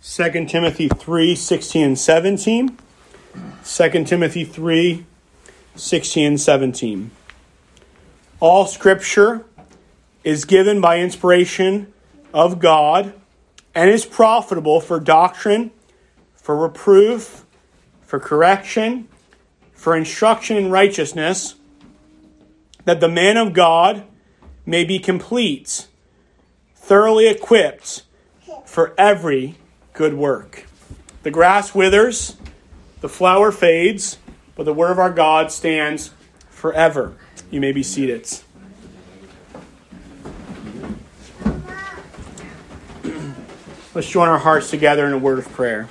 2 Timothy 3 16 and 17. 2 Timothy 3 16 and 17. All scripture is given by inspiration of God and is profitable for doctrine, for reproof, for correction, for instruction in righteousness, that the man of God may be complete, thoroughly equipped for every good work. The grass withers, the flower fades, but the word of our God stands forever. You may be seated. Let's join our hearts together in a word of prayer.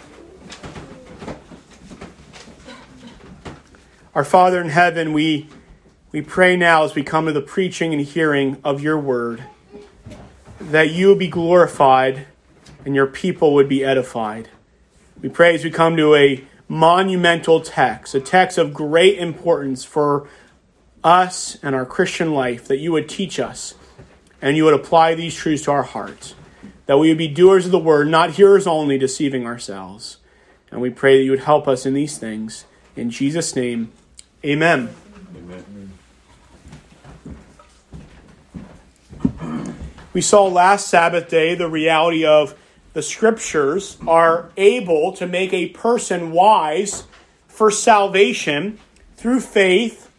Our Father in heaven, we, we pray now as we come to the preaching and hearing of your word that you will be glorified and your people would be edified. We pray as we come to a monumental text, a text of great importance for us and our Christian life, that you would teach us and you would apply these truths to our hearts, that we would be doers of the word, not hearers only, deceiving ourselves. And we pray that you would help us in these things. In Jesus' name, amen. amen. We saw last Sabbath day the reality of the scriptures are able to make a person wise for salvation through faith,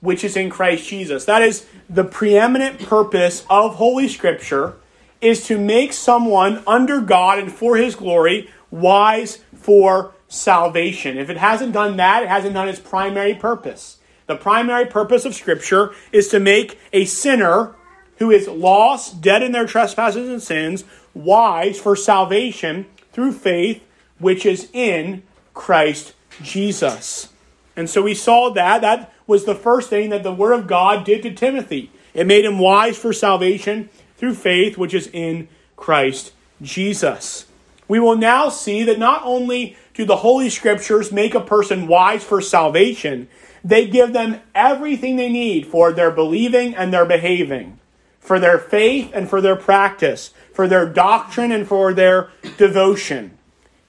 which is in Christ Jesus. That is the preeminent purpose of Holy Scripture is to make someone under God and for his glory wise for salvation. If it hasn't done that, it hasn't done its primary purpose. The primary purpose of Scripture is to make a sinner who is lost, dead in their trespasses and sins, wise for salvation through faith, which is in Christ Jesus. And so we saw that. That was the first thing that the Word of God did to Timothy. It made him wise for salvation through faith, which is in Christ Jesus. We will now see that not only do the Holy Scriptures make a person wise for salvation, they give them everything they need for their believing and their behaving, for their faith and for their practice, for their doctrine and for their devotion.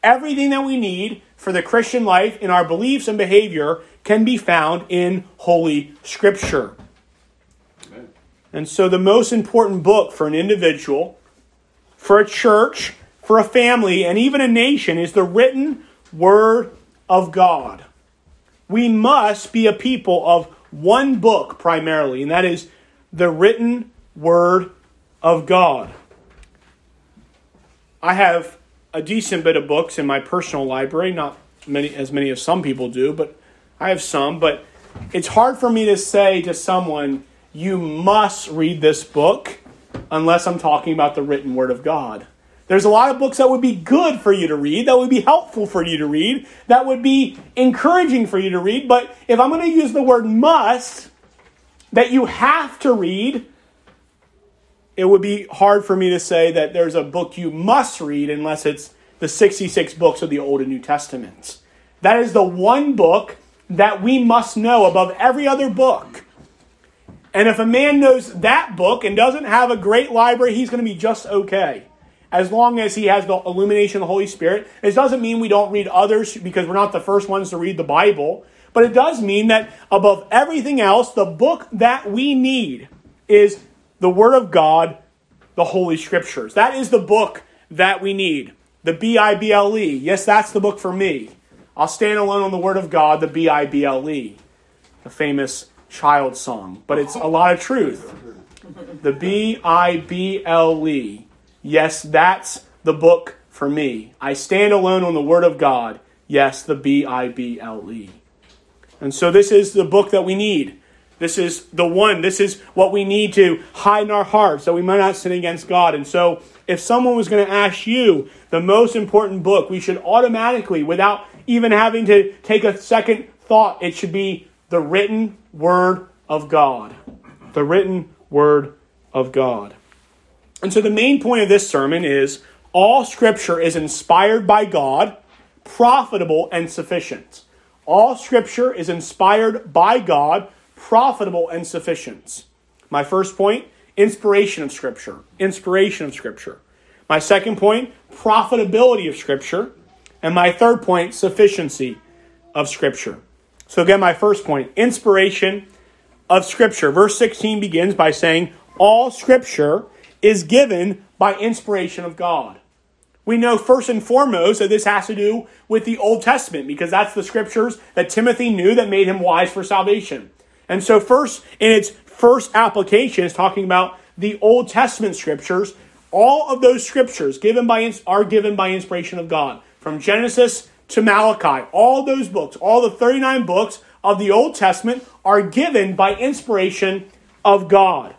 Everything that we need for the Christian life in our beliefs and behavior can be found in Holy Scripture. And so, the most important book for an individual, for a church, for a family, and even a nation is the written Word of God. We must be a people of one book primarily, and that is the written Word of God. I have a decent bit of books in my personal library, not many as many as some people do, but I have some, but it's hard for me to say to someone, you must read this book unless I'm talking about the written word of God. There's a lot of books that would be good for you to read, that would be helpful for you to read, that would be encouraging for you to read, but if I'm going to use the word must, that you have to read, it would be hard for me to say that there's a book you must read unless it's the 66 books of the Old and New Testaments. That is the one book that we must know above every other book. And if a man knows that book and doesn't have a great library, he's going to be just okay. As long as he has the illumination of the Holy Spirit. It doesn't mean we don't read others because we're not the first ones to read the Bible. But it does mean that above everything else, the book that we need is the Word of God, the Holy Scriptures. That is the book that we need. The B I B L E. Yes, that's the book for me. I'll stand alone on the Word of God, the B I B L E. The famous child song. But it's a lot of truth. The B I B L E. Yes, that's the book for me. I stand alone on the Word of God. Yes, the B I B L E. And so this is the book that we need. This is the one. This is what we need to hide in our hearts that we might not sin against God. And so, if someone was going to ask you the most important book, we should automatically, without even having to take a second thought, it should be the written Word of God. The written Word of God. And so, the main point of this sermon is all Scripture is inspired by God, profitable, and sufficient. All Scripture is inspired by God profitable and sufficient. My first point inspiration of Scripture. Inspiration of Scripture. My second point, profitability of Scripture. And my third point, sufficiency of Scripture. So, again, my first point, inspiration of Scripture. Verse 16 begins by saying, All Scripture is given by inspiration of God. We know first and foremost that this has to do with the Old Testament because that's the scriptures that Timothy knew that made him wise for salvation. And so, first, in its first application, is talking about the Old Testament scriptures. All of those scriptures given by are given by inspiration of God, from Genesis to Malachi. All those books, all the 39 books of the Old Testament, are given by inspiration of God.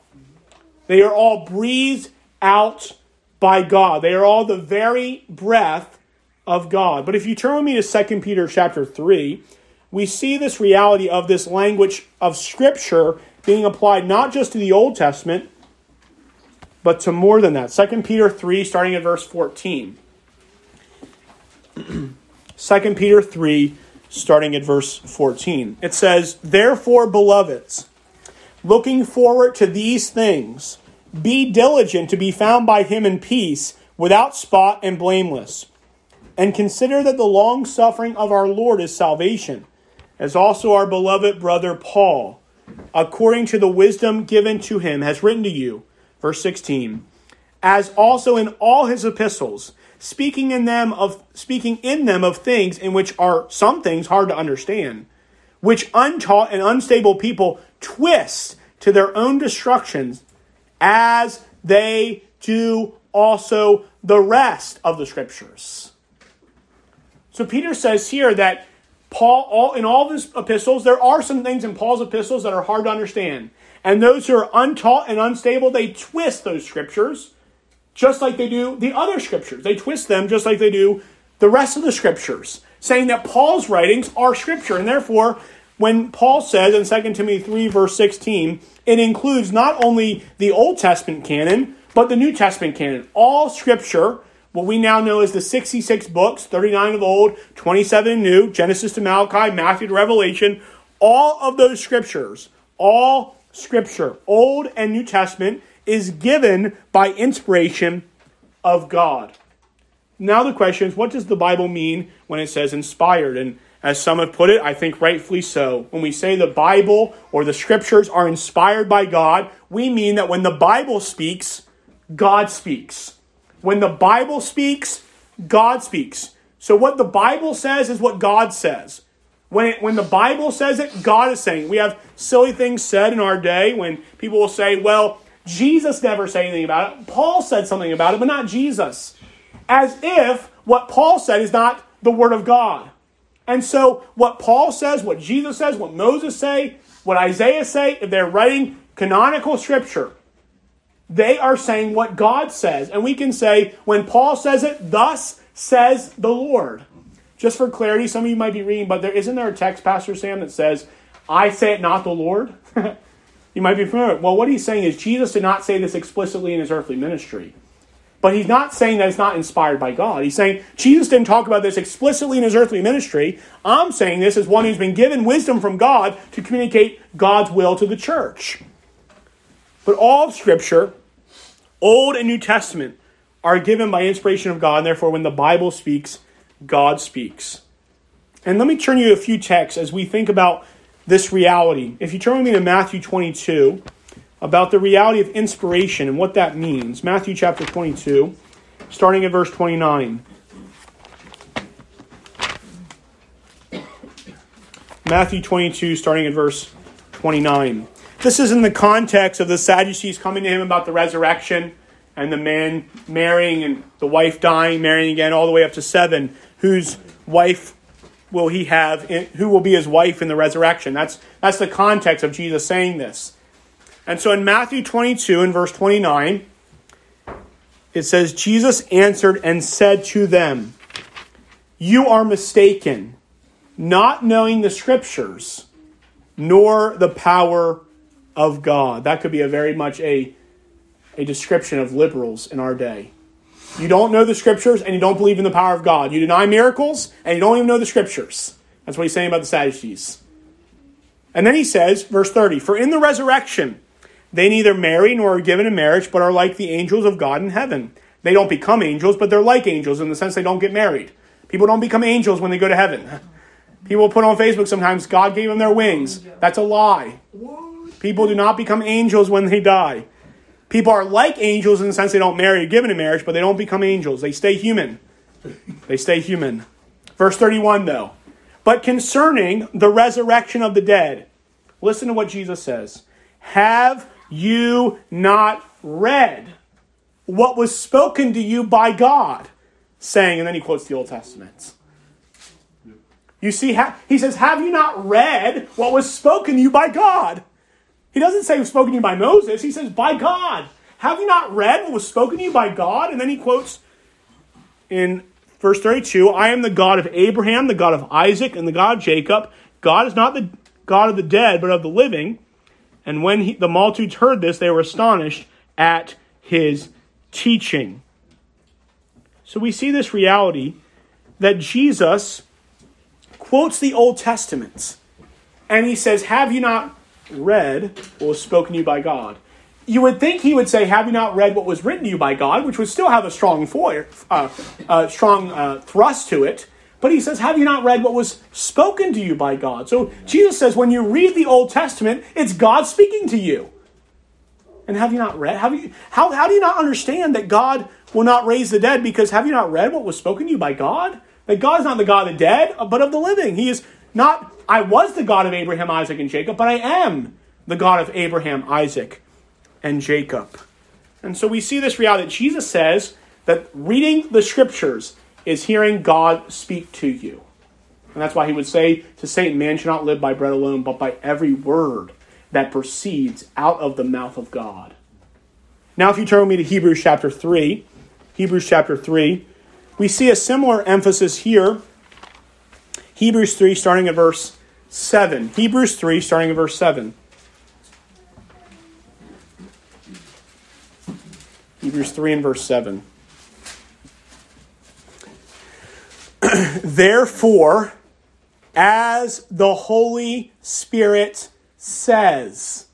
They are all breathed out by God. They are all the very breath of God. But if you turn with me to 2 Peter chapter 3, we see this reality of this language of Scripture being applied not just to the Old Testament, but to more than that. 2 Peter 3, starting at verse 14. 2 Peter 3, starting at verse 14. It says, Therefore, beloveds, looking forward to these things, be diligent to be found by him in peace, without spot and blameless. And consider that the long suffering of our Lord is salvation, as also our beloved brother Paul, according to the wisdom given to him, has written to you. Verse 16. As also in all his epistles, speaking in them of speaking in them of things in which are some things hard to understand, which untaught and unstable people twist to their own destructions as they do also the rest of the scriptures. So Peter says here that Paul, all, in all of his epistles, there are some things in Paul's epistles that are hard to understand. And those who are untaught and unstable, they twist those scriptures just like they do the other scriptures. They twist them just like they do the rest of the scriptures, saying that Paul's writings are scripture. And therefore, when Paul says in 2 Timothy 3, verse 16, it includes not only the Old Testament canon, but the New Testament canon. All scripture, what we now know as the 66 books, 39 of old, 27 new, Genesis to Malachi, Matthew to Revelation, all of those scriptures, all scripture, Old and New Testament, is given by inspiration of God. Now the question is, what does the Bible mean when it says inspired? And as some have put it, I think rightfully so. When we say the Bible or the scriptures are inspired by God, we mean that when the Bible speaks, God speaks. When the Bible speaks, God speaks. So what the Bible says is what God says. When, it, when the Bible says it, God is saying. We have silly things said in our day when people will say, well, Jesus never said anything about it. Paul said something about it, but not Jesus. As if what Paul said is not the Word of God. And so, what Paul says, what Jesus says, what Moses say, what Isaiah say, if they're writing canonical scripture, they are saying what God says. And we can say, when Paul says it, thus says the Lord. Just for clarity, some of you might be reading, but there isn't there a text, Pastor Sam, that says, I say it, not the Lord? you might be familiar. Well, what he's saying is Jesus did not say this explicitly in his earthly ministry. But he's not saying that it's not inspired by God. He's saying Jesus didn't talk about this explicitly in his earthly ministry. I'm saying this as one who's been given wisdom from God to communicate God's will to the church. But all Scripture, Old and New Testament, are given by inspiration of God, and therefore, when the Bible speaks, God speaks. And let me turn you to a few texts as we think about this reality. If you turn with me to Matthew 22, about the reality of inspiration and what that means. Matthew chapter 22, starting at verse 29. Matthew 22, starting at verse 29. This is in the context of the Sadducees coming to him about the resurrection and the man marrying and the wife dying, marrying again, all the way up to seven. Whose wife will he have? Who will be his wife in the resurrection? That's, that's the context of Jesus saying this. And so in Matthew 22 and verse 29, it says, Jesus answered and said to them, You are mistaken, not knowing the scriptures, nor the power of God. That could be a very much a, a description of liberals in our day. You don't know the scriptures and you don't believe in the power of God. You deny miracles and you don't even know the scriptures. That's what he's saying about the Sadducees. And then he says, verse 30, For in the resurrection, they neither marry nor are given in marriage, but are like the angels of God in heaven. they don't become angels, but they're like angels in the sense they don't get married. People don't become angels when they go to heaven. People put on Facebook sometimes, God gave them their wings. That's a lie. People do not become angels when they die. People are like angels in the sense they don't marry, given in marriage, but they don't become angels. They stay human. They stay human. Verse 31, though. But concerning the resurrection of the dead, listen to what Jesus says. Have you not read what was spoken to you by God? Saying, and then he quotes the Old Testament. You see, he says, Have you not read what was spoken to you by God? He doesn't say spoken to you by Moses. He says, By God. Have you not read what was spoken to you by God? And then he quotes in verse 32 I am the God of Abraham, the God of Isaac, and the God of Jacob. God is not the God of the dead, but of the living. And when he, the multitudes heard this, they were astonished at his teaching. So we see this reality that Jesus quotes the Old Testament and he says, Have you not read what was spoken to you by God? You would think he would say, Have you not read what was written to you by God, which would still have a strong, foyer, uh, uh, strong uh, thrust to it. But he says, Have you not read what was spoken to you by God? So Jesus says, When you read the Old Testament, it's God speaking to you. And have you not read? Have you, how, how do you not understand that God will not raise the dead? Because have you not read what was spoken to you by God? That God is not the God of the dead, but of the living. He is not, I was the God of Abraham, Isaac, and Jacob, but I am the God of Abraham, Isaac, and Jacob. And so we see this reality that Jesus says that reading the scriptures is hearing God speak to you. And that's why he would say to Satan, Man should not live by bread alone, but by every word that proceeds out of the mouth of God. Now, if you turn with me to Hebrews chapter 3, Hebrews chapter 3, we see a similar emphasis here. Hebrews 3, starting at verse 7. Hebrews 3, starting at verse 7. Hebrews 3 and verse 7. Therefore, as the Holy Spirit says,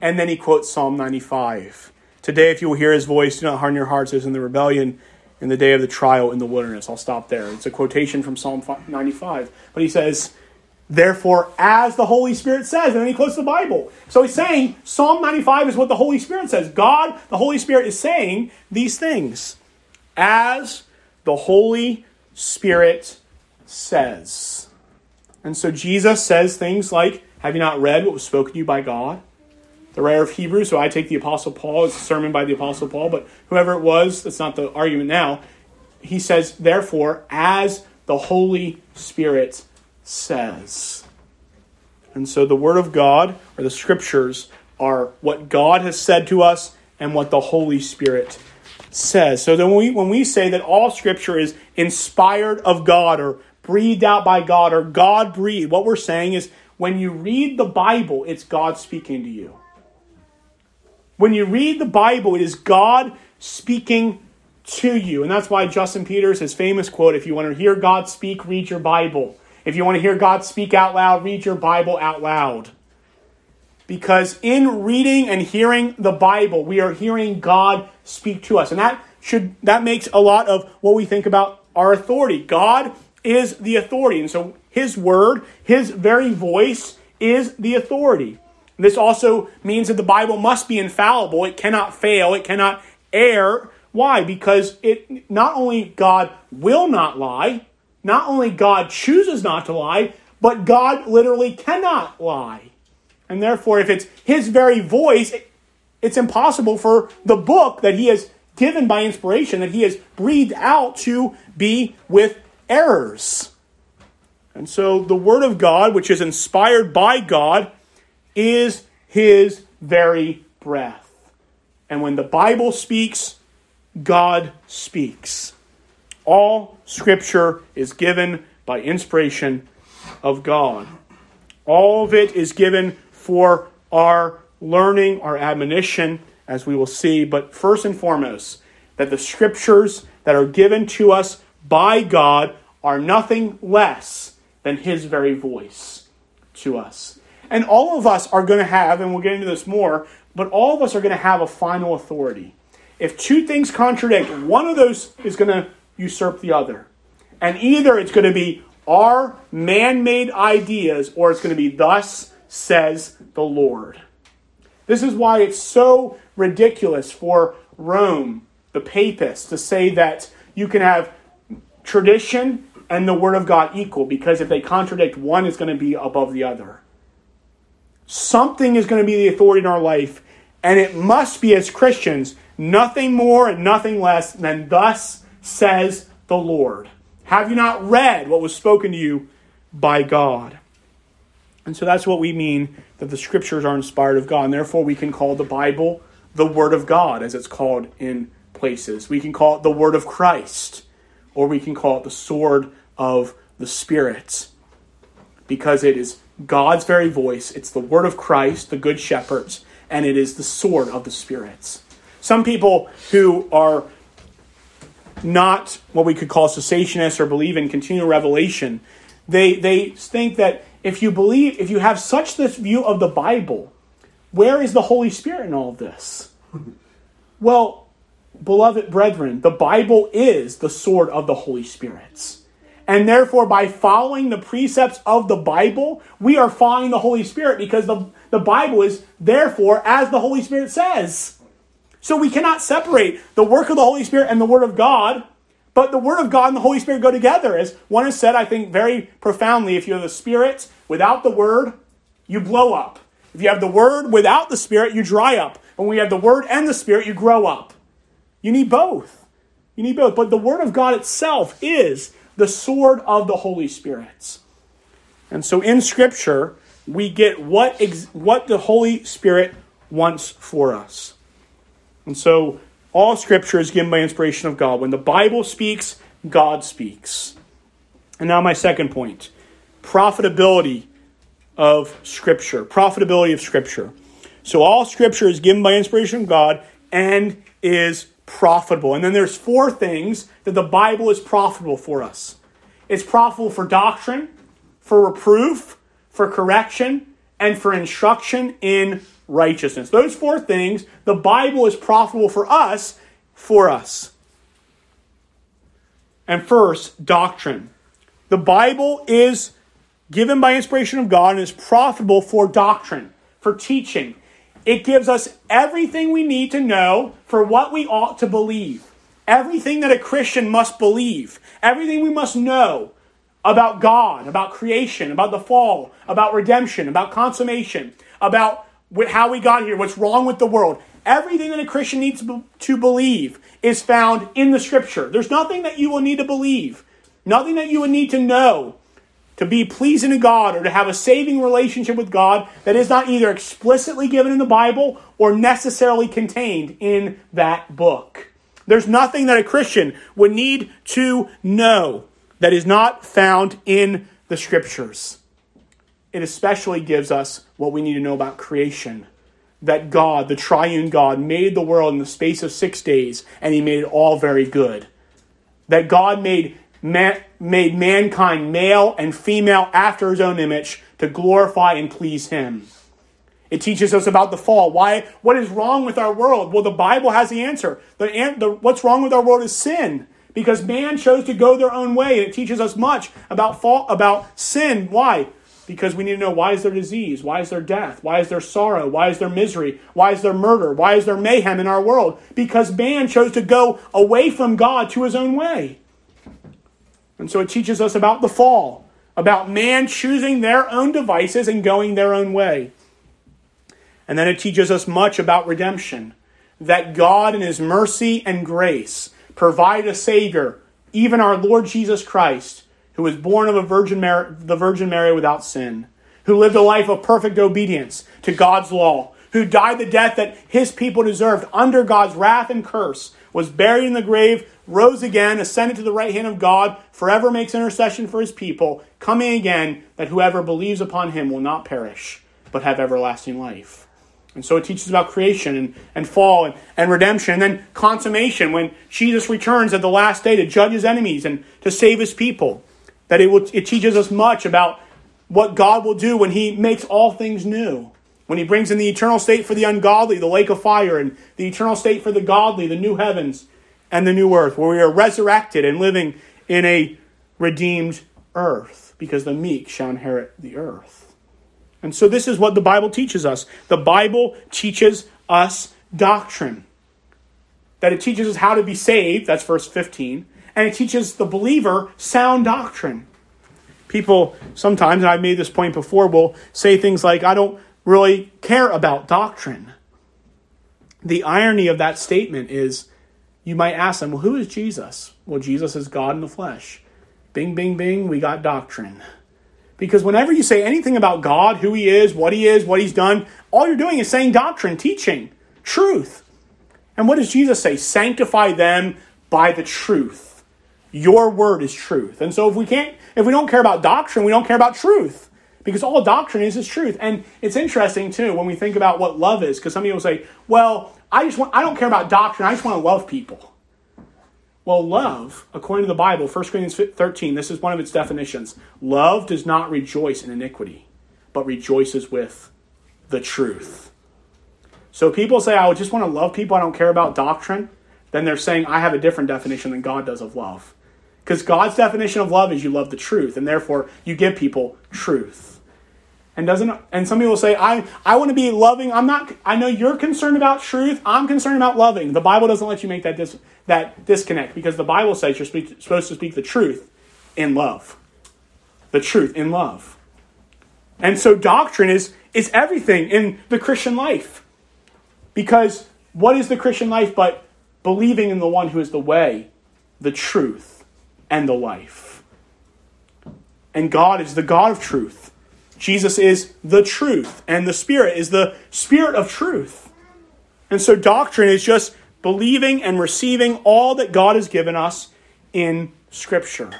and then he quotes Psalm 95. Today, if you will hear his voice, do not harden your hearts as in the rebellion in the day of the trial in the wilderness. I'll stop there. It's a quotation from Psalm 95. But he says, Therefore, as the Holy Spirit says, and then he quotes the Bible. So he's saying Psalm 95 is what the Holy Spirit says. God, the Holy Spirit, is saying these things. As the Holy Spirit says. And so Jesus says things like, Have you not read what was spoken to you by God? The writer of Hebrews, so I take the Apostle Paul, it's a sermon by the Apostle Paul, but whoever it was, that's not the argument now. He says, therefore, as the Holy Spirit says. And so the Word of God, or the Scriptures, are what God has said to us and what the Holy Spirit says. So then when we, when we say that all Scripture is inspired of God or breathed out by God or God breathed, what we're saying is when you read the Bible, it's God speaking to you. When you read the Bible, it is God speaking to you. And that's why Justin Peters, his famous quote if you want to hear God speak, read your Bible. If you want to hear God speak out loud, read your Bible out loud. Because in reading and hearing the Bible, we are hearing God speak to us. And that should that makes a lot of what we think about our authority. God is the authority. And so his word, his very voice is the authority. This also means that the Bible must be infallible. It cannot fail. It cannot err. Why? Because it not only God will not lie, not only God chooses not to lie, but God literally cannot lie. And therefore, if it's his very voice, it's impossible for the book that he has given by inspiration, that he has breathed out, to be with errors. And so the Word of God, which is inspired by God, is his very breath. And when the Bible speaks, God speaks. All scripture is given by inspiration of God. All of it is given for our learning, our admonition, as we will see. But first and foremost, that the scriptures that are given to us by God are nothing less than His very voice to us. And all of us are going to have, and we'll get into this more, but all of us are going to have a final authority. if two things contradict, one of those is going to usurp the other. And either it's going to be our man made ideas or it's going to be thus says the Lord. This is why it's so ridiculous for Rome, the papists, to say that you can have tradition and the Word of God equal, because if they contradict, one is going to be above the other. Something is going to be the authority in our life, and it must be as Christians nothing more and nothing less than thus says the Lord. Have you not read what was spoken to you by God? And so that's what we mean that the scriptures are inspired of God. And therefore, we can call the Bible the Word of God, as it's called in places. We can call it the Word of Christ, or we can call it the sword of the Spirit, because it is God's very voice. It's the Word of Christ, the Good Shepherds, and it is the sword of the spirits. Some people who are not what we could call cessationists or believe in continual revelation, they, they think that if you believe, if you have such this view of the Bible, where is the Holy Spirit in all of this? Well, beloved brethren, the Bible is the sword of the Holy Spirits. And therefore, by following the precepts of the Bible, we are following the Holy Spirit because the, the Bible is, therefore, as the Holy Spirit says. So we cannot separate the work of the Holy Spirit and the Word of God, but the Word of God and the Holy Spirit go together. As one has said, I think, very profoundly if you have the Spirit without the Word, you blow up. If you have the Word without the Spirit, you dry up. When we have the Word and the Spirit, you grow up. You need both. You need both. But the Word of God itself is the sword of the Holy Spirit. And so in Scripture, we get what, ex- what the Holy Spirit wants for us. And so all scripture is given by inspiration of God. When the Bible speaks, God speaks. And now my second point profitability of scripture. Profitability of scripture. So all scripture is given by inspiration of God and is profitable. And then there's four things that the Bible is profitable for us. It's profitable for doctrine, for reproof, for correction, and for instruction in righteousness. Those four things, the Bible is profitable for us, for us. And first, doctrine. The Bible is given by inspiration of God and is profitable for doctrine, for teaching. It gives us everything we need to know for what we ought to believe. Everything that a Christian must believe. Everything we must know about God, about creation, about the fall, about redemption, about consummation, about how we got here, what's wrong with the world. Everything that a Christian needs to believe is found in the Scripture. There's nothing that you will need to believe, nothing that you would need to know to be pleasing to God or to have a saving relationship with God that is not either explicitly given in the Bible or necessarily contained in that book. There's nothing that a Christian would need to know that is not found in the Scriptures it especially gives us what we need to know about creation. That God, the triune God, made the world in the space of six days, and he made it all very good. That God made, man, made mankind male and female after his own image to glorify and please him. It teaches us about the fall. Why? What is wrong with our world? Well, the Bible has the answer. The, the, what's wrong with our world is sin because man chose to go their own way. And it teaches us much about fall, about sin. Why? because we need to know why is there disease? Why is there death? Why is there sorrow? Why is there misery? Why is there murder? Why is there mayhem in our world? Because man chose to go away from God to his own way. And so it teaches us about the fall, about man choosing their own devices and going their own way. And then it teaches us much about redemption, that God in his mercy and grace provide a Savior, even our Lord Jesus Christ who was born of a virgin Mary, the Virgin Mary without sin, who lived a life of perfect obedience to God's law, who died the death that his people deserved under God's wrath and curse, was buried in the grave, rose again, ascended to the right hand of God, forever makes intercession for his people, coming again, that whoever believes upon him will not perish, but have everlasting life. And so it teaches about creation and, and fall and, and redemption, and then consummation when Jesus returns at the last day to judge his enemies and to save his people that it, will, it teaches us much about what God will do when He makes all things new. when he brings in the eternal state for the ungodly, the lake of fire, and the eternal state for the godly, the new heavens and the new earth, where we are resurrected and living in a redeemed earth, because the meek shall inherit the earth. And so, this is what the Bible teaches us. The Bible teaches us doctrine. That it teaches us how to be saved, that's verse 15, and it teaches the believer sound doctrine. People sometimes, and I've made this point before, will say things like, I don't really care about doctrine. The irony of that statement is you might ask them, well, who is Jesus? Well, Jesus is God in the flesh. Bing, bing, bing, we got doctrine. Because whenever you say anything about God, who He is, what He is, what He's done, all you're doing is saying doctrine, teaching, truth. And what does Jesus say? Sanctify them by the truth. Your word is truth. And so if we can't, if we don't care about doctrine, we don't care about truth because all doctrine is is truth. And it's interesting too when we think about what love is, because some people say, "Well, I just want I don't care about doctrine. I just want to love people." Well, love, according to the Bible, 1 Corinthians 13, this is one of its definitions. Love does not rejoice in iniquity, but rejoices with the truth. So people say, I just want to love people, I don't care about doctrine. Then they're saying, I have a different definition than God does of love. Because God's definition of love is you love the truth, and therefore you give people truth. And doesn't and some people say, I, I want to be loving. I'm not I know you're concerned about truth. I'm concerned about loving. The Bible doesn't let you make that dis, that disconnect because the Bible says you're speak, supposed to speak the truth in love. The truth in love. And so doctrine is is everything in the Christian life. Because what is the Christian life but believing in the one who is the way, the truth, and the life? And God is the God of truth. Jesus is the truth, and the Spirit is the Spirit of truth. And so doctrine is just believing and receiving all that God has given us in Scripture.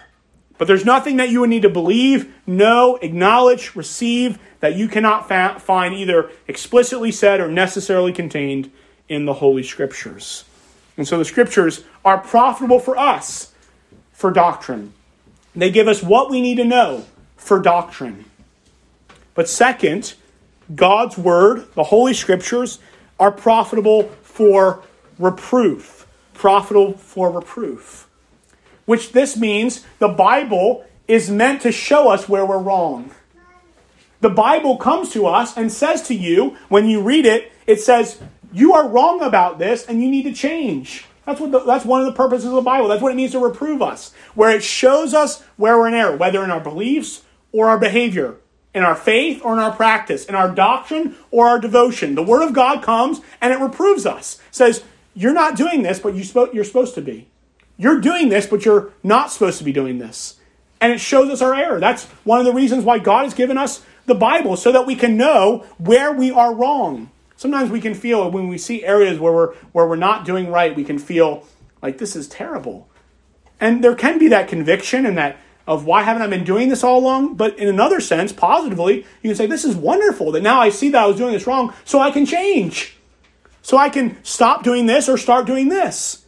But there's nothing that you would need to believe, know, acknowledge, receive that you cannot fa- find either explicitly said or necessarily contained in the Holy Scriptures. And so the Scriptures are profitable for us for doctrine. They give us what we need to know for doctrine. But second, God's Word, the Holy Scriptures, are profitable for reproof. Profitable for reproof. Which this means the Bible is meant to show us where we're wrong. The Bible comes to us and says to you, when you read it, it says, You are wrong about this and you need to change. That's, what the, that's one of the purposes of the Bible. That's what it means to reprove us, where it shows us where we're in error, whether in our beliefs or our behavior in our faith or in our practice, in our doctrine or our devotion. The Word of God comes and it reproves us. says, You're not doing this, but you're supposed to be. You're doing this, but you're not supposed to be doing this. And it shows us our error. That's one of the reasons why God has given us the Bible, so that we can know where we are wrong. Sometimes we can feel when we see areas where we're, where we're not doing right, we can feel like this is terrible. And there can be that conviction and that of why haven't I been doing this all along? But in another sense, positively, you can say, This is wonderful that now I see that I was doing this wrong, so I can change. So I can stop doing this or start doing this.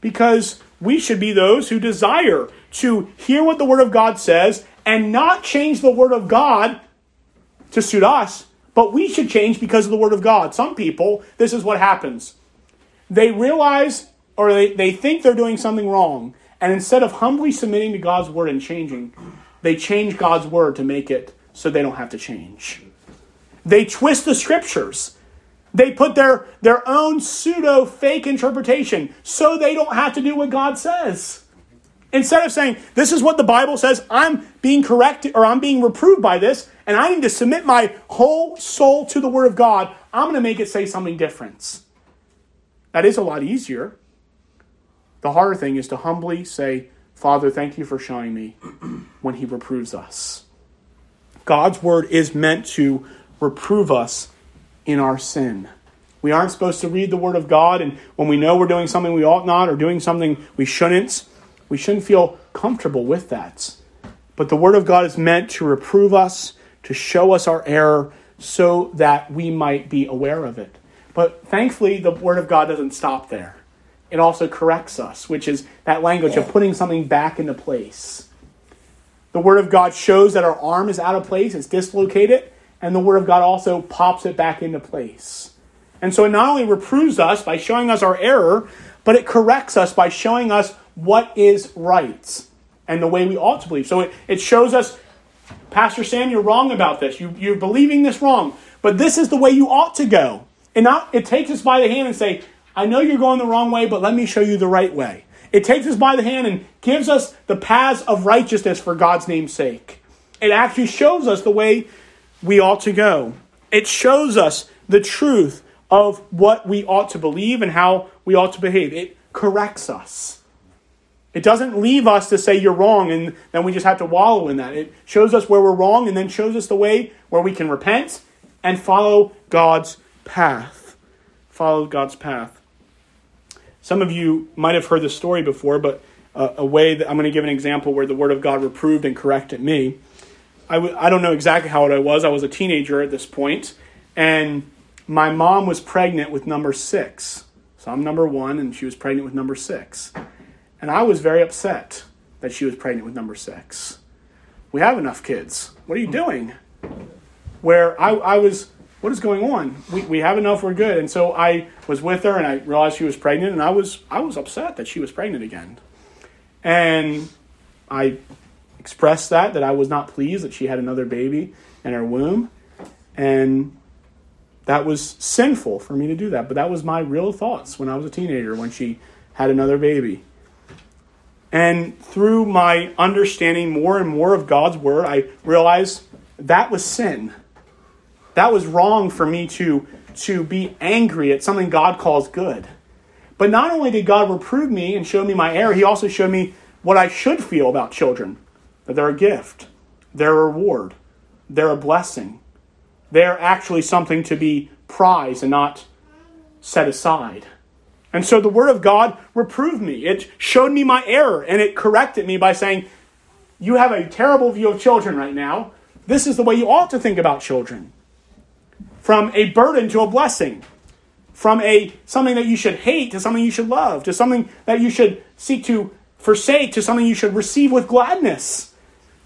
Because we should be those who desire to hear what the Word of God says and not change the Word of God to suit us, but we should change because of the Word of God. Some people, this is what happens. They realize or they, they think they're doing something wrong and instead of humbly submitting to God's word and changing, they change God's word to make it so they don't have to change. They twist the scriptures. They put their, their own pseudo fake interpretation so they don't have to do what God says. Instead of saying, This is what the Bible says, I'm being corrected or I'm being reproved by this, and I need to submit my whole soul to the Word of God, I'm going to make it say something different. That is a lot easier. The harder thing is to humbly say, Father, thank you for showing me when He reproves us. God's word is meant to reprove us in our sin. We aren't supposed to read the word of God, and when we know we're doing something we ought not or doing something we shouldn't, we shouldn't feel comfortable with that. But the word of God is meant to reprove us, to show us our error, so that we might be aware of it. But thankfully, the word of God doesn't stop there it also corrects us, which is that language of putting something back into place. The Word of God shows that our arm is out of place, it's dislocated, and the Word of God also pops it back into place. And so it not only reproves us by showing us our error, but it corrects us by showing us what is right and the way we ought to believe. So it, it shows us, Pastor Sam, you're wrong about this. You, you're believing this wrong, but this is the way you ought to go. And not, it takes us by the hand and say, I know you're going the wrong way, but let me show you the right way. It takes us by the hand and gives us the paths of righteousness for God's name's sake. It actually shows us the way we ought to go. It shows us the truth of what we ought to believe and how we ought to behave. It corrects us. It doesn't leave us to say you're wrong and then we just have to wallow in that. It shows us where we're wrong and then shows us the way where we can repent and follow God's path. Follow God's path. Some of you might have heard this story before, but uh, a way that I'm going to give an example where the Word of God reproved and corrected me. I w- I don't know exactly how old I was. I was a teenager at this point, and my mom was pregnant with number six. So I'm number one, and she was pregnant with number six. And I was very upset that she was pregnant with number six. We have enough kids. What are you doing? Where I, I was what is going on? We, we have enough, we're good. And so I was with her and I realized she was pregnant and I was I was upset that she was pregnant again. And I expressed that that I was not pleased that she had another baby in her womb. And that was sinful for me to do that. But that was my real thoughts when I was a teenager when she had another baby. And through my understanding more and more of God's word, I realized that was sin that was wrong for me to, to be angry at something God calls good. But not only did God reprove me and show me my error, He also showed me what I should feel about children that they're a gift, they're a reward, they're a blessing. They're actually something to be prized and not set aside. And so the Word of God reproved me. It showed me my error and it corrected me by saying, You have a terrible view of children right now. This is the way you ought to think about children from a burden to a blessing, from a something that you should hate to something you should love, to something that you should seek to forsake to something you should receive with gladness.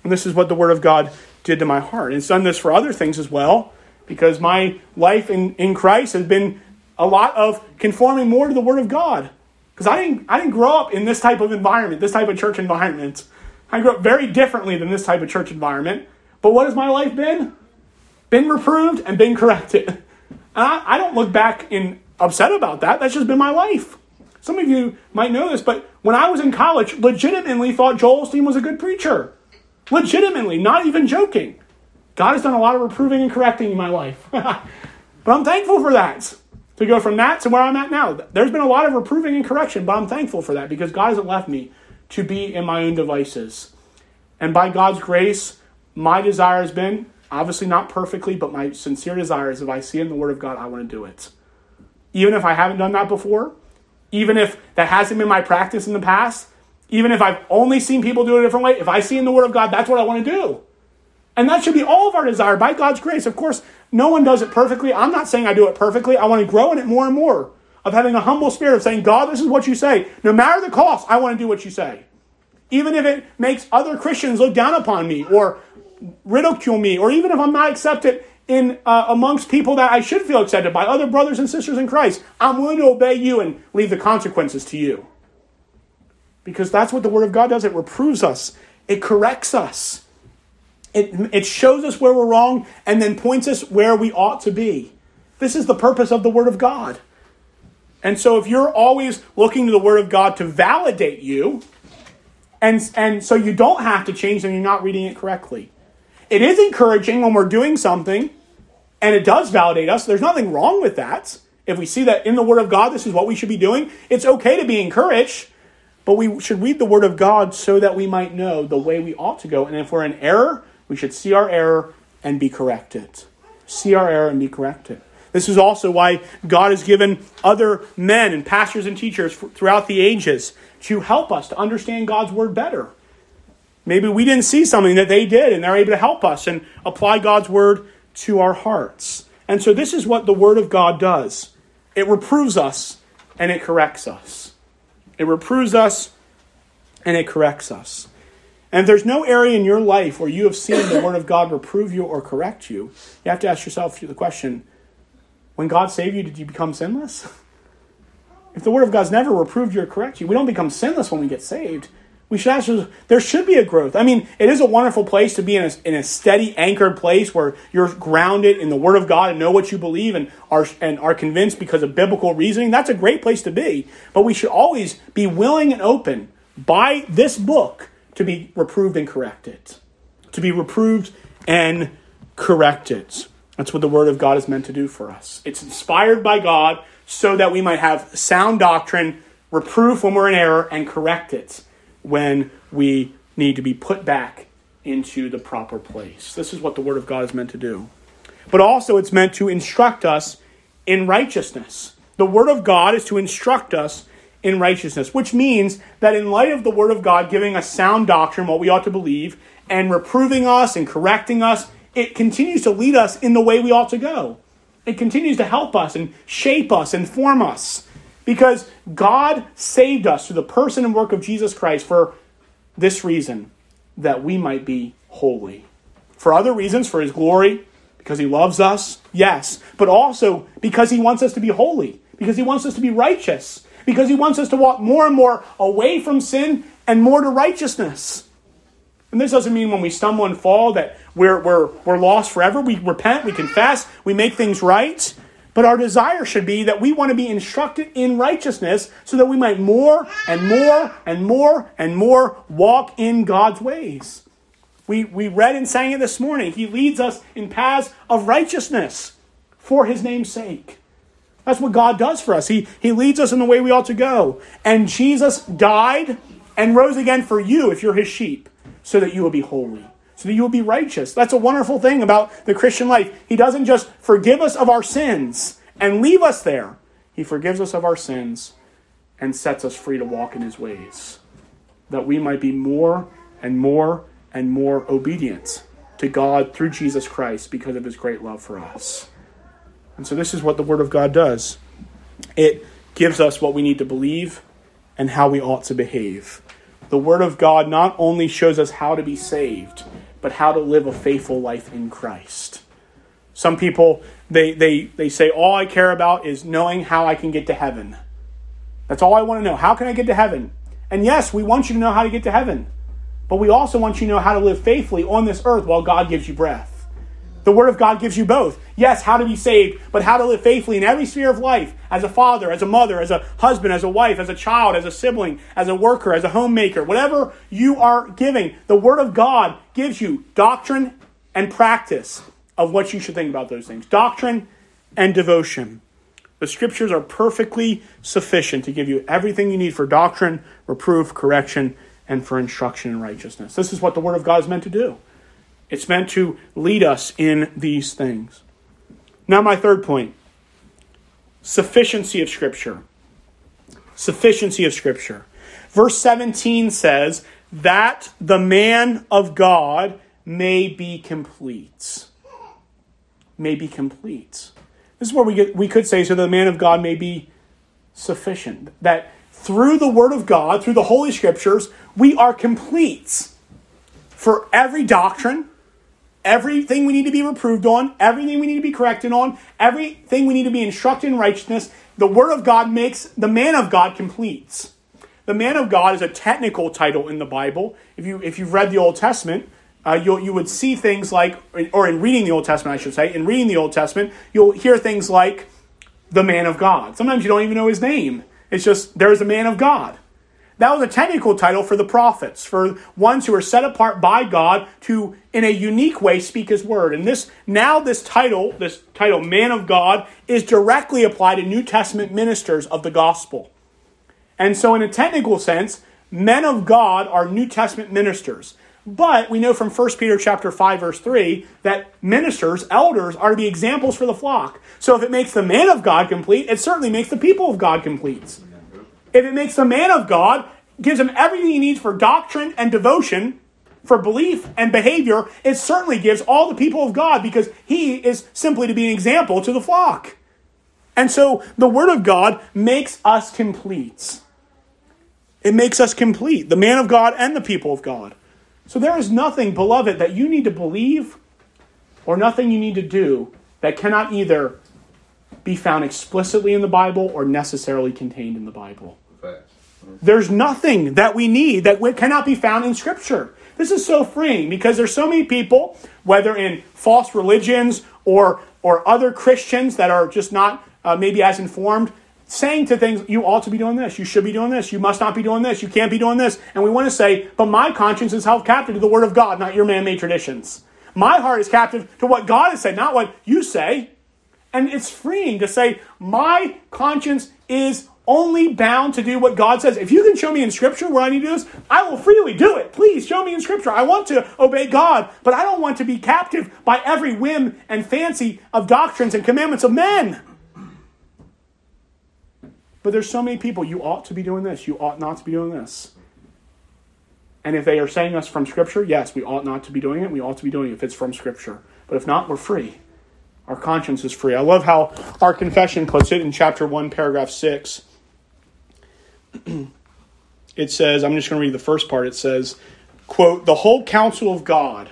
And this is what the Word of God did to my heart. It's done this for other things as well, because my life in, in Christ has been a lot of conforming more to the Word of God. Because I didn't, I didn't grow up in this type of environment, this type of church environment. I grew up very differently than this type of church environment. But what has my life been? Been reproved and been corrected. And I, I don't look back in upset about that. That's just been my life. Some of you might know this, but when I was in college, legitimately thought Joel Osteen was a good preacher. Legitimately, not even joking. God has done a lot of reproving and correcting in my life. but I'm thankful for that. To go from that to where I'm at now. There's been a lot of reproving and correction, but I'm thankful for that because God hasn't left me to be in my own devices. And by God's grace, my desire has been Obviously, not perfectly, but my sincere desire is if I see in the Word of God, I want to do it. Even if I haven't done that before, even if that hasn't been my practice in the past, even if I've only seen people do it a different way, if I see in the Word of God, that's what I want to do. And that should be all of our desire by God's grace. Of course, no one does it perfectly. I'm not saying I do it perfectly. I want to grow in it more and more. Of having a humble spirit of saying, God, this is what you say. No matter the cost, I want to do what you say. Even if it makes other Christians look down upon me or ridicule me, or even if I'm not accepted in uh, amongst people that I should feel accepted by, other brothers and sisters in Christ, I'm willing to obey you and leave the consequences to you. Because that's what the Word of God does. It reproves us, it corrects us, it, it shows us where we're wrong, and then points us where we ought to be. This is the purpose of the Word of God. And so if you're always looking to the Word of God to validate you, and, and so you don't have to change, then you're not reading it correctly. It is encouraging when we're doing something and it does validate us. There's nothing wrong with that. If we see that in the Word of God, this is what we should be doing, it's okay to be encouraged, but we should read the Word of God so that we might know the way we ought to go. And if we're in error, we should see our error and be corrected. See our error and be corrected. This is also why God has given other men and pastors and teachers throughout the ages to help us to understand God's Word better. Maybe we didn't see something that they did, and they're able to help us and apply God's word to our hearts. And so, this is what the word of God does it reproves us and it corrects us. It reproves us and it corrects us. And if there's no area in your life where you have seen the Word of God reprove you or correct you, you have to ask yourself the question when God saved you, did you become sinless? If the Word of God's never reproved you or corrected you, we don't become sinless when we get saved. We should ask, there should be a growth. I mean, it is a wonderful place to be in a, in a steady, anchored place where you're grounded in the Word of God and know what you believe and are, and are convinced because of biblical reasoning. That's a great place to be. But we should always be willing and open by this book to be reproved and corrected. To be reproved and corrected. That's what the Word of God is meant to do for us. It's inspired by God so that we might have sound doctrine, reproof when we're in error, and correct it when we need to be put back into the proper place. This is what the Word of God is meant to do. But also, it's meant to instruct us in righteousness. The Word of God is to instruct us in righteousness, which means that in light of the Word of God giving us sound doctrine, what we ought to believe, and reproving us and correcting us, it continues to lead us in the way we ought to go. It continues to help us and shape us and form us because God saved us through the person and work of Jesus Christ for this reason that we might be holy. For other reasons, for his glory, because he loves us, yes, but also because he wants us to be holy, because he wants us to be righteous, because he wants us to walk more and more away from sin and more to righteousness. And this doesn't mean when we stumble and fall that we're, we're, we're lost forever. We repent, we confess, we make things right. But our desire should be that we want to be instructed in righteousness so that we might more and more and more and more walk in God's ways. We, we read and sang it this morning. He leads us in paths of righteousness for his name's sake. That's what God does for us. He, he leads us in the way we ought to go. And Jesus died and rose again for you if you're his sheep so that you will be holy, so that you will be righteous. That's a wonderful thing about the Christian life. He doesn't just forgive us of our sins and leave us there, He forgives us of our sins and sets us free to walk in His ways, that we might be more and more and more obedient to God through Jesus Christ because of His great love for us. And so, this is what the Word of God does it gives us what we need to believe and how we ought to behave the Word of God not only shows us how to be saved, but how to live a faithful life in Christ. Some people, they, they, they say, All I care about is knowing how I can get to heaven. That's all I want to know. How can I get to heaven? And yes, we want you to know how to get to heaven, but we also want you to know how to live faithfully on this earth while God gives you breath. The Word of God gives you both. Yes, how to be saved, but how to live faithfully in every sphere of life as a father, as a mother, as a husband, as a wife, as a child, as a sibling, as a worker, as a homemaker, whatever you are giving. The Word of God gives you doctrine and practice of what you should think about those things doctrine and devotion. The scriptures are perfectly sufficient to give you everything you need for doctrine, reproof, correction, and for instruction in righteousness. This is what the Word of God is meant to do. It's meant to lead us in these things. Now, my third point sufficiency of Scripture. Sufficiency of Scripture. Verse 17 says, that the man of God may be complete. May be complete. This is where we, get, we could say, so the man of God may be sufficient. That through the Word of God, through the Holy Scriptures, we are complete for every doctrine, everything we need to be reproved on, everything we need to be corrected on, everything we need to be instructed in righteousness, the Word of God makes the man of God completes. The man of God is a technical title in the Bible. If you if you've read the Old Testament, uh, you you would see things like, or in reading the Old Testament, I should say, in reading the Old Testament, you'll hear things like the man of God. Sometimes you don't even know his name. It's just there's a man of God. That was a technical title for the prophets, for ones who are set apart by God to, in a unique way, speak His word. And this now this title, this title, man of God, is directly applied to New Testament ministers of the gospel. And so, in a technical sense, men of God are New Testament ministers. But we know from 1 Peter chapter 5 verse 3 that ministers, elders are to be examples for the flock. So if it makes the man of God complete, it certainly makes the people of God complete. If it makes the man of God, gives him everything he needs for doctrine and devotion, for belief and behavior, it certainly gives all the people of God because he is simply to be an example to the flock. And so the Word of God makes us complete. It makes us complete, the man of God and the people of God. So there is nothing, beloved, that you need to believe or nothing you need to do that cannot either be found explicitly in the Bible or necessarily contained in the Bible. There's nothing that we need that cannot be found in Scripture. This is so freeing because there's so many people, whether in false religions or or other Christians that are just not uh, maybe as informed, saying to things, you ought to be doing this, you should be doing this, you must not be doing this, you can't be doing this. And we want to say, but my conscience is held captive to the Word of God, not your man made traditions. My heart is captive to what God has said, not what you say. And it's freeing to say, my conscience is only bound to do what God says. If you can show me in Scripture where I need to do this, I will freely do it. Please show me in Scripture. I want to obey God, but I don't want to be captive by every whim and fancy of doctrines and commandments of men. But there's so many people, you ought to be doing this, you ought not to be doing this. And if they are saying us from Scripture, yes, we ought not to be doing it. We ought to be doing it if it's from Scripture. But if not, we're free. Our conscience is free. I love how our confession puts it in chapter 1, paragraph 6. it says, I'm just going to read the first part. It says, quote, the whole counsel of God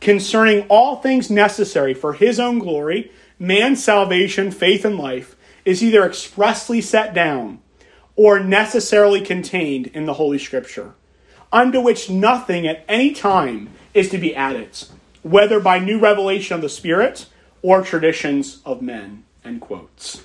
concerning all things necessary for his own glory, man's salvation, faith, and life is either expressly set down or necessarily contained in the Holy Scripture unto which nothing at any time is to be added, whether by new revelation of the Spirit or traditions of men. End quotes.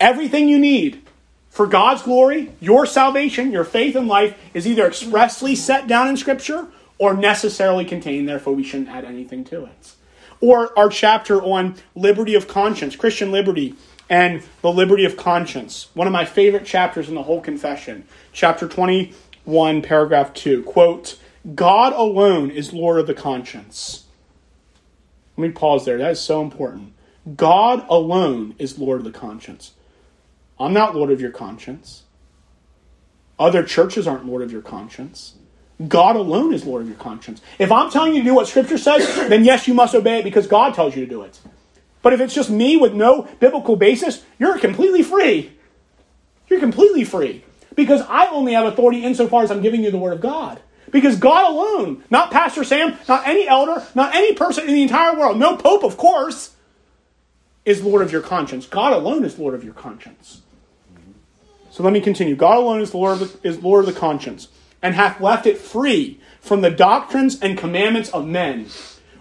Everything you need for God's glory, your salvation, your faith and life is either expressly set down in Scripture or necessarily contained, therefore we shouldn't add anything to it. Or our chapter on liberty of conscience, Christian liberty, and the liberty of conscience. One of my favorite chapters in the whole confession, chapter 21, paragraph 2. Quote, God alone is Lord of the conscience. Let me pause there. That is so important. God alone is Lord of the conscience. I'm not Lord of your conscience. Other churches aren't Lord of your conscience. God alone is Lord of your conscience. If I'm telling you to do what Scripture says, then yes, you must obey it because God tells you to do it. But if it's just me with no biblical basis, you're completely free. You're completely free. Because I only have authority insofar as I'm giving you the Word of God. Because God alone, not Pastor Sam, not any elder, not any person in the entire world, no Pope, of course, is Lord of your conscience. God alone is Lord of your conscience. So let me continue. God alone is Lord of the, is Lord of the conscience, and hath left it free from the doctrines and commandments of men,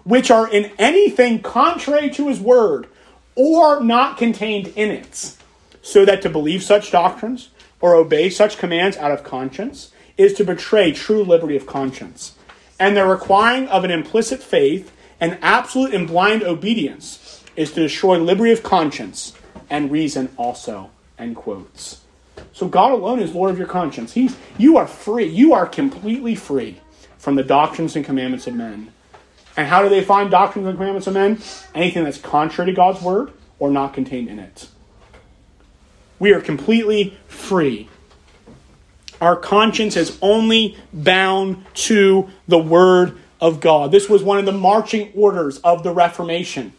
which are in anything contrary to his word, or not contained in it, so that to believe such doctrines or obey such commands out of conscience is to betray true liberty of conscience. And the requiring of an implicit faith and absolute and blind obedience is to destroy liberty of conscience and reason also. End quotes. So God alone is Lord of your conscience. He's, you are free. You are completely free from the doctrines and commandments of men. And how do they find doctrines and commandments of men? Anything that's contrary to God's word or not contained in it. We are completely free. Our conscience is only bound to the Word of God. This was one of the marching orders of the Reformation.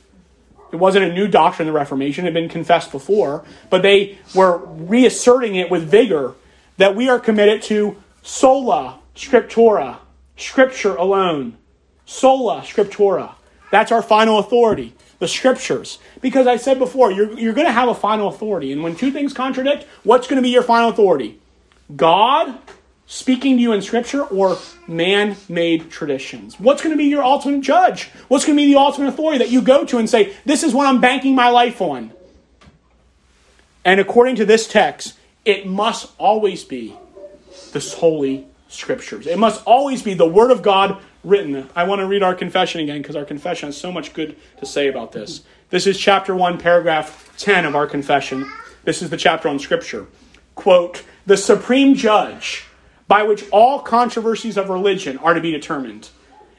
It wasn't a new doctrine the Reformation, it had been confessed before, but they were reasserting it with vigor that we are committed to sola scriptura, Scripture alone. Sola scriptura. That's our final authority the scriptures. Because I said before, you're, you're going to have a final authority. And when two things contradict, what's going to be your final authority? God speaking to you in scripture or man made traditions? What's going to be your ultimate judge? What's going to be the ultimate authority that you go to and say, this is what I'm banking my life on? And according to this text, it must always be the holy scriptures. It must always be the word of God written. I want to read our confession again because our confession has so much good to say about this. This is chapter 1, paragraph 10 of our confession. This is the chapter on Scripture. Quote The supreme judge by which all controversies of religion are to be determined,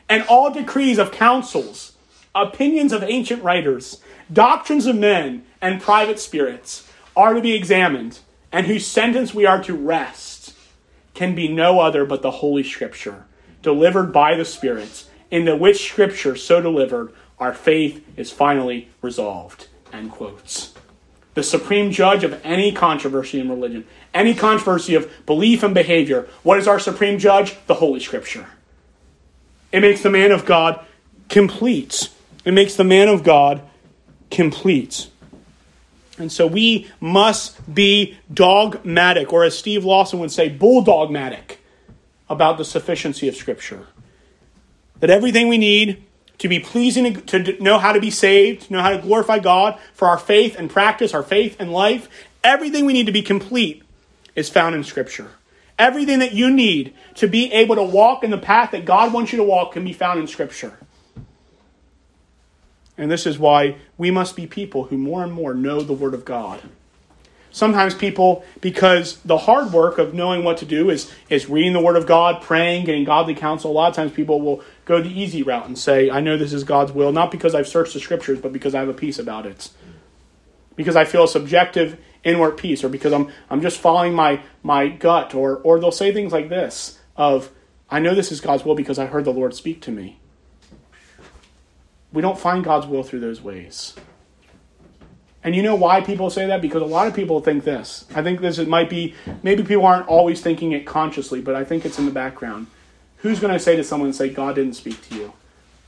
and all decrees of councils, opinions of ancient writers, doctrines of men, and private spirits are to be examined, and whose sentence we are to rest, can be no other but the Holy Scripture delivered by the Spirit, into which Scripture so delivered, our faith is finally resolved. End quotes. The supreme judge of any controversy in religion, any controversy of belief and behavior, what is our supreme judge? The Holy Scripture. It makes the man of God complete. It makes the man of God complete. And so we must be dogmatic, or as Steve Lawson would say, bulldogmatic about the sufficiency of Scripture. That everything we need to be pleasing, to know how to be saved, to know how to glorify God for our faith and practice, our faith and life, everything we need to be complete is found in Scripture. Everything that you need to be able to walk in the path that God wants you to walk can be found in Scripture. And this is why we must be people who more and more know the Word of God. Sometimes people, because the hard work of knowing what to do is, is reading the Word of God, praying, getting godly counsel, a lot of times people will go the easy route and say, I know this is God's will, not because I've searched the Scriptures, but because I have a peace about it. Because I feel a subjective inward peace, or because I'm, I'm just following my, my gut, or, or they'll say things like this of, I know this is God's will because I heard the Lord speak to me we don't find God's will through those ways. And you know why people say that? Because a lot of people think this. I think this it might be maybe people aren't always thinking it consciously, but I think it's in the background. Who's going to say to someone say God didn't speak to you?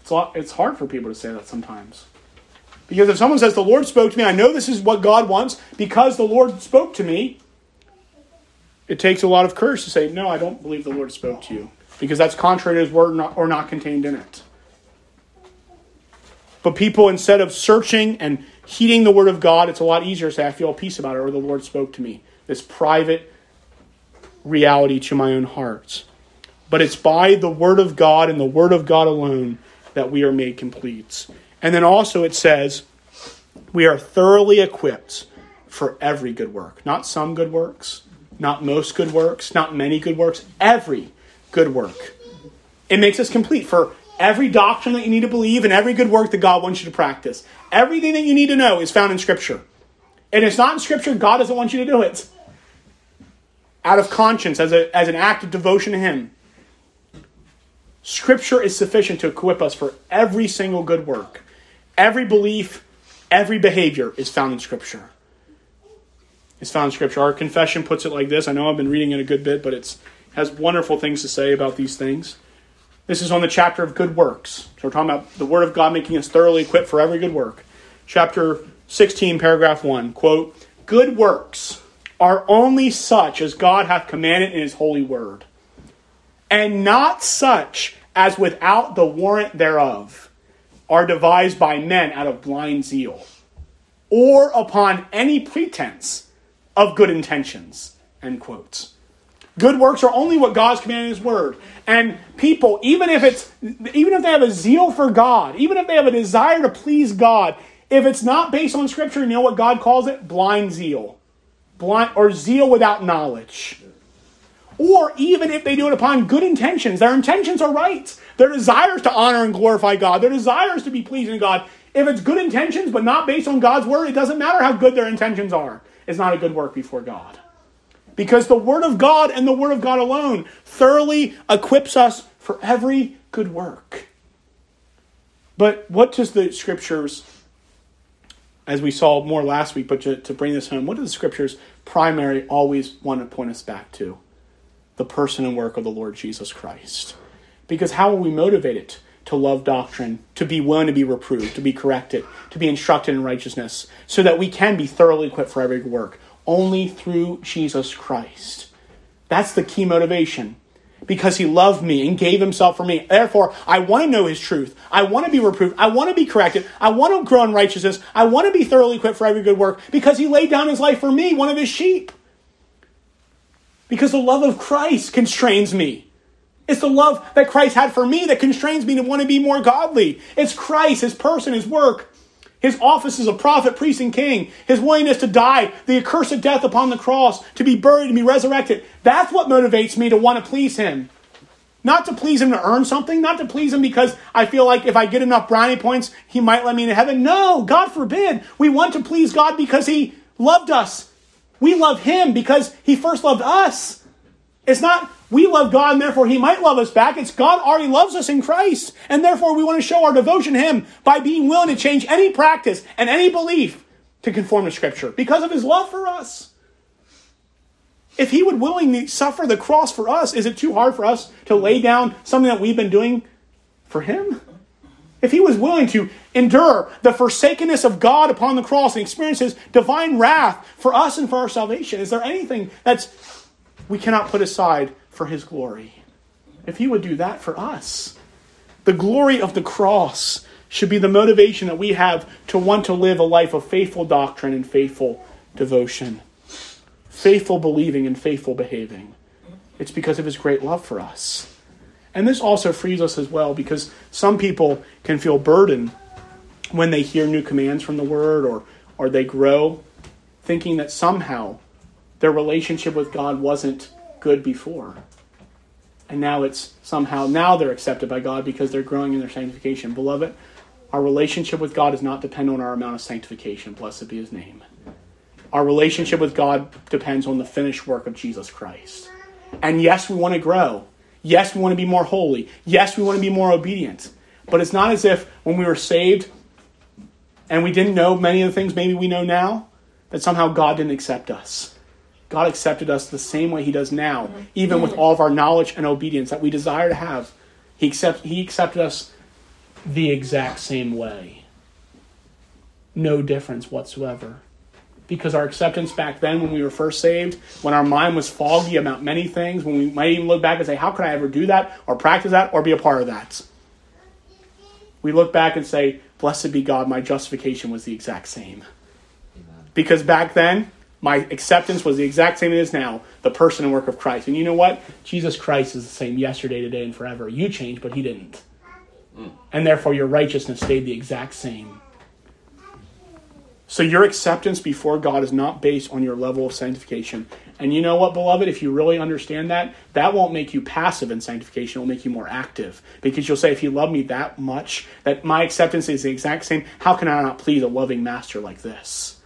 It's lot, it's hard for people to say that sometimes. Because if someone says the Lord spoke to me, I know this is what God wants because the Lord spoke to me. It takes a lot of courage to say, "No, I don't believe the Lord spoke to you," because that's contrary to His word or not contained in it. But people, instead of searching and heeding the word of God, it's a lot easier to say, I feel peace about it, or the Lord spoke to me. This private reality to my own heart. But it's by the word of God and the word of God alone that we are made complete. And then also it says, we are thoroughly equipped for every good work. Not some good works, not most good works, not many good works, every good work. It makes us complete for every doctrine that you need to believe and every good work that God wants you to practice. Everything that you need to know is found in Scripture. And it's not in Scripture, God doesn't want you to do it. Out of conscience, as, a, as an act of devotion to Him. Scripture is sufficient to equip us for every single good work. Every belief, every behavior is found in Scripture. It's found in Scripture. Our confession puts it like this. I know I've been reading it a good bit, but it has wonderful things to say about these things. This is on the chapter of good works. So we're talking about the Word of God making us thoroughly equipped for every good work. Chapter 16, paragraph 1 quote, Good works are only such as God hath commanded in his holy word, and not such as without the warrant thereof are devised by men out of blind zeal, or upon any pretense of good intentions. End quotes. Good works are only what God's commanded in His Word. And people, even if it's even if they have a zeal for God, even if they have a desire to please God, if it's not based on Scripture, you know what God calls it? Blind zeal. Blind or zeal without knowledge. Or even if they do it upon good intentions, their intentions are right. Their desires to honor and glorify God, their desires to be pleasing to God. If it's good intentions but not based on God's word, it doesn't matter how good their intentions are. It's not a good work before God. Because the Word of God and the Word of God alone thoroughly equips us for every good work. But what does the Scriptures, as we saw more last week, but to, to bring this home, what do the Scriptures primary always want to point us back to? The person and work of the Lord Jesus Christ. Because how are we motivated to love doctrine, to be willing to be reproved, to be corrected, to be instructed in righteousness, so that we can be thoroughly equipped for every good work? only through Jesus Christ. That's the key motivation. Because he loved me and gave himself for me. Therefore, I want to know his truth. I want to be reproved. I want to be corrected. I want to grow in righteousness. I want to be thoroughly equipped for every good work because he laid down his life for me, one of his sheep. Because the love of Christ constrains me. It's the love that Christ had for me that constrains me to want to be more godly. It's Christ, his person, his work his office as a prophet, priest, and king, his willingness to die, the accursed death upon the cross, to be buried and be resurrected. That's what motivates me to want to please him. Not to please him to earn something, not to please him because I feel like if I get enough brownie points, he might let me into heaven. No, God forbid. We want to please God because he loved us. We love him because he first loved us. It's not we love God and therefore He might love us back. It's God already loves us in Christ. And therefore we want to show our devotion to Him by being willing to change any practice and any belief to conform to Scripture because of His love for us. If He would willingly suffer the cross for us, is it too hard for us to lay down something that we've been doing for him? If he was willing to endure the forsakenness of God upon the cross and experience his divine wrath for us and for our salvation, is there anything that's we cannot put aside for his glory? If he would do that for us, the glory of the cross should be the motivation that we have to want to live a life of faithful doctrine and faithful devotion, faithful believing and faithful behaving. It's because of his great love for us. And this also frees us as well because some people can feel burdened when they hear new commands from the word or, or they grow thinking that somehow their relationship with God wasn't good before. And now it's somehow, now they're accepted by God because they're growing in their sanctification. Beloved, our relationship with God does not depend on our amount of sanctification. Blessed be his name. Our relationship with God depends on the finished work of Jesus Christ. And yes, we want to grow. Yes, we want to be more holy. Yes, we want to be more obedient. But it's not as if when we were saved and we didn't know many of the things maybe we know now, that somehow God didn't accept us. God accepted us the same way He does now, even with all of our knowledge and obedience that we desire to have. He, accept, he accepted us the exact same way. No difference whatsoever because our acceptance back then when we were first saved, when our mind was foggy about many things, when we might even look back and say, How could I ever do that, or practice that, or be a part of that? We look back and say, Blessed be God, my justification was the exact same. Amen. Because back then, my acceptance was the exact same as now, the person and work of Christ. And you know what? Jesus Christ is the same yesterday, today, and forever. You changed, but he didn't. Mm. And therefore, your righteousness stayed the exact same. So your acceptance before God is not based on your level of sanctification. And you know what, beloved? If you really understand that, that won't make you passive in sanctification. It will make you more active. Because you'll say, if you love me that much, that my acceptance is the exact same, how can I not please a loving master like this?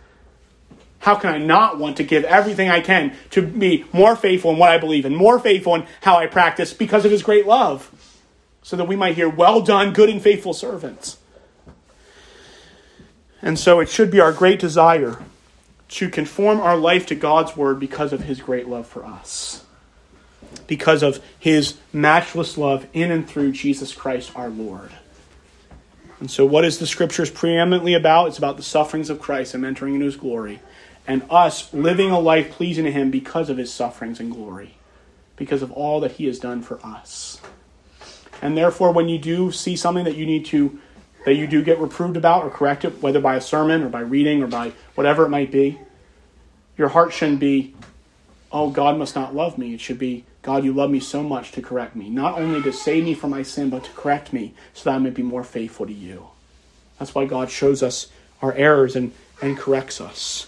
How can I not want to give everything I can to be more faithful in what I believe and more faithful in how I practice because of his great love? So that we might hear, well done, good and faithful servants. And so it should be our great desire to conform our life to God's word because of his great love for us. Because of his matchless love in and through Jesus Christ our Lord. And so, what is the scriptures preeminently about? It's about the sufferings of Christ and entering into his glory, and us living a life pleasing to him because of his sufferings and glory, because of all that he has done for us. And therefore, when you do see something that you need to that you do get reproved about or corrected, whether by a sermon or by reading or by whatever it might be, your heart shouldn't be, oh, God must not love me. It should be, God, you love me so much to correct me. Not only to save me from my sin, but to correct me so that I may be more faithful to you. That's why God shows us our errors and, and corrects us.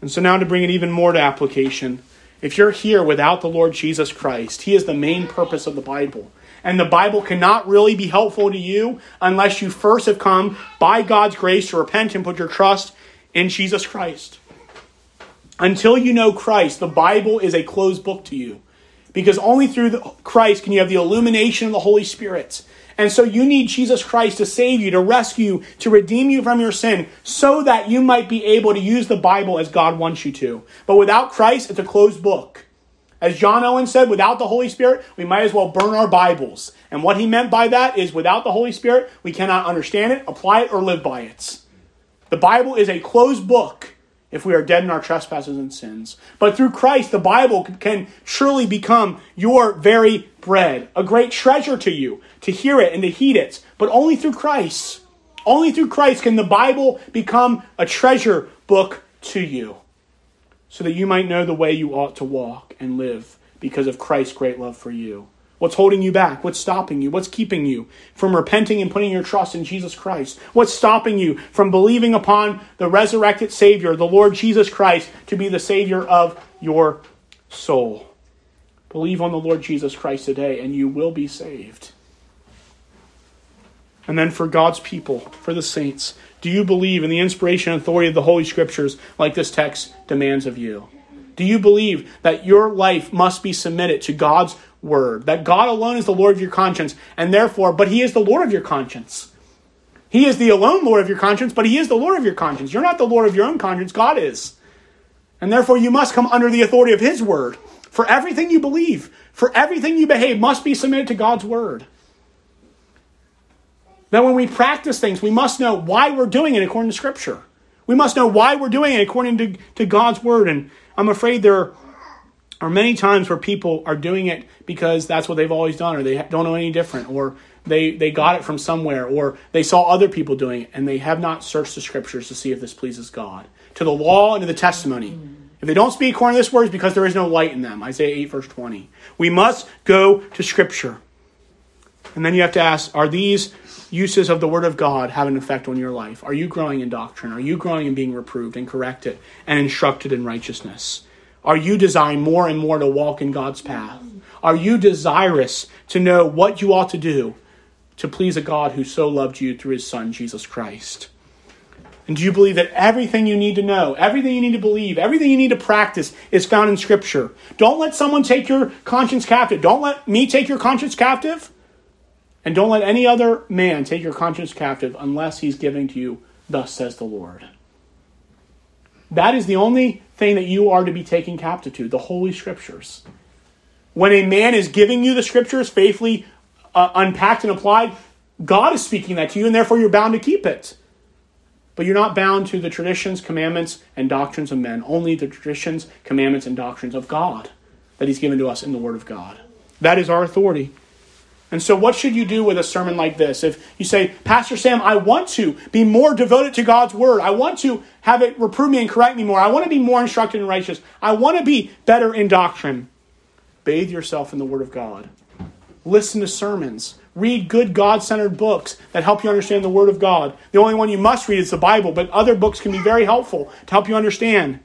And so now to bring it even more to application, if you're here without the Lord Jesus Christ, He is the main purpose of the Bible and the Bible cannot really be helpful to you unless you first have come by God's grace to repent and put your trust in Jesus Christ. Until you know Christ, the Bible is a closed book to you because only through Christ can you have the illumination of the Holy Spirit. And so you need Jesus Christ to save you, to rescue, to redeem you from your sin, so that you might be able to use the Bible as God wants you to. But without Christ, it's a closed book. As John Owen said, without the Holy Spirit, we might as well burn our Bibles. And what he meant by that is without the Holy Spirit, we cannot understand it, apply it, or live by it. The Bible is a closed book if we are dead in our trespasses and sins. But through Christ, the Bible can truly become your very bread, a great treasure to you, to hear it and to heed it, but only through Christ. Only through Christ can the Bible become a treasure book to you so that you might know the way you ought to walk and live because of Christ's great love for you. What's holding you back? What's stopping you? What's keeping you from repenting and putting your trust in Jesus Christ? What's stopping you from believing upon the resurrected Savior, the Lord Jesus Christ, to be the Savior of your soul? Believe on the Lord Jesus Christ today, and you will be saved. And then for God's people, for the saints, do you believe in the inspiration and authority of the Holy Scriptures like this text demands of you? Do you believe that your life must be submitted to God's word? That God alone is the Lord of your conscience, and therefore, but He is the Lord of your conscience. He is the alone Lord of your conscience, but He is the Lord of your conscience. You're not the Lord of your own conscience, God is. And therefore, you must come under the authority of His word. For everything you believe, for everything you behave, must be submitted to God's word. That when we practice things, we must know why we're doing it according to Scripture. We must know why we're doing it according to, to God's Word. And I'm afraid there are many times where people are doing it because that's what they've always done, or they don't know any different, or they, they got it from somewhere, or they saw other people doing it, and they have not searched the Scriptures to see if this pleases God. To the law and to the testimony. If they don't speak according to this word, it's because there is no light in them. Isaiah 8, verse 20. We must go to Scripture. And then you have to ask are these uses of the Word of God have an effect on your life? Are you growing in doctrine? Are you growing in being reproved and corrected and instructed in righteousness? Are you desiring more and more to walk in God's path? Are you desirous to know what you ought to do to please a God who so loved you through his Son, Jesus Christ? And do you believe that everything you need to know, everything you need to believe, everything you need to practice is found in Scripture? Don't let someone take your conscience captive. Don't let me take your conscience captive. And don't let any other man take your conscience captive unless he's giving to you, thus says the Lord. That is the only thing that you are to be taken captive to the Holy Scriptures. When a man is giving you the Scriptures faithfully uh, unpacked and applied, God is speaking that to you, and therefore you're bound to keep it. But you're not bound to the traditions, commandments, and doctrines of men, only the traditions, commandments, and doctrines of God that He's given to us in the Word of God. That is our authority. And so, what should you do with a sermon like this? If you say, Pastor Sam, I want to be more devoted to God's Word, I want to have it reprove me and correct me more, I want to be more instructed and righteous, I want to be better in doctrine, bathe yourself in the Word of God. Listen to sermons. Read good God centered books that help you understand the Word of God. The only one you must read is the Bible, but other books can be very helpful to help you understand.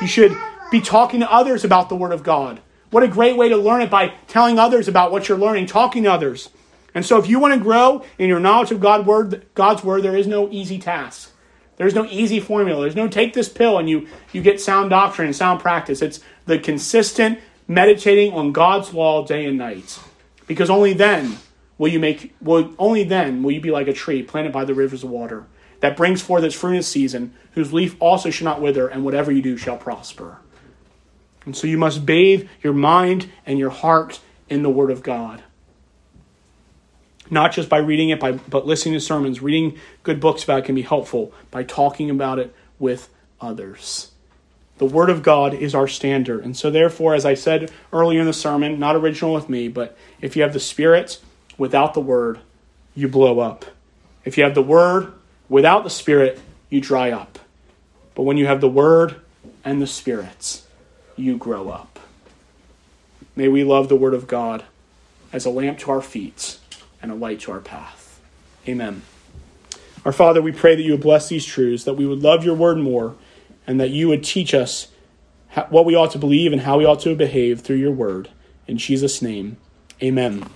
You should be talking to others about the Word of God. What a great way to learn it by telling others about what you're learning, talking to others. And so, if you want to grow in your knowledge of God word, God's Word, there is no easy task. There's no easy formula. There's no take this pill and you, you get sound doctrine and sound practice. It's the consistent meditating on God's law day and night. Because only then will you make will only then will you be like a tree planted by the rivers of water that brings forth its fruit in season, whose leaf also shall not wither, and whatever you do shall prosper. And so you must bathe your mind and your heart in the Word of God. Not just by reading it, by, but listening to sermons, reading good books about it can be helpful by talking about it with others. The Word of God is our standard. And so, therefore, as I said earlier in the sermon, not original with me, but if you have the Spirit without the Word, you blow up. If you have the Word without the Spirit, you dry up. But when you have the Word and the Spirit, you grow up. May we love the Word of God as a lamp to our feet and a light to our path. Amen. Our Father, we pray that you would bless these truths, that we would love your Word more, and that you would teach us what we ought to believe and how we ought to behave through your Word. In Jesus' name, amen.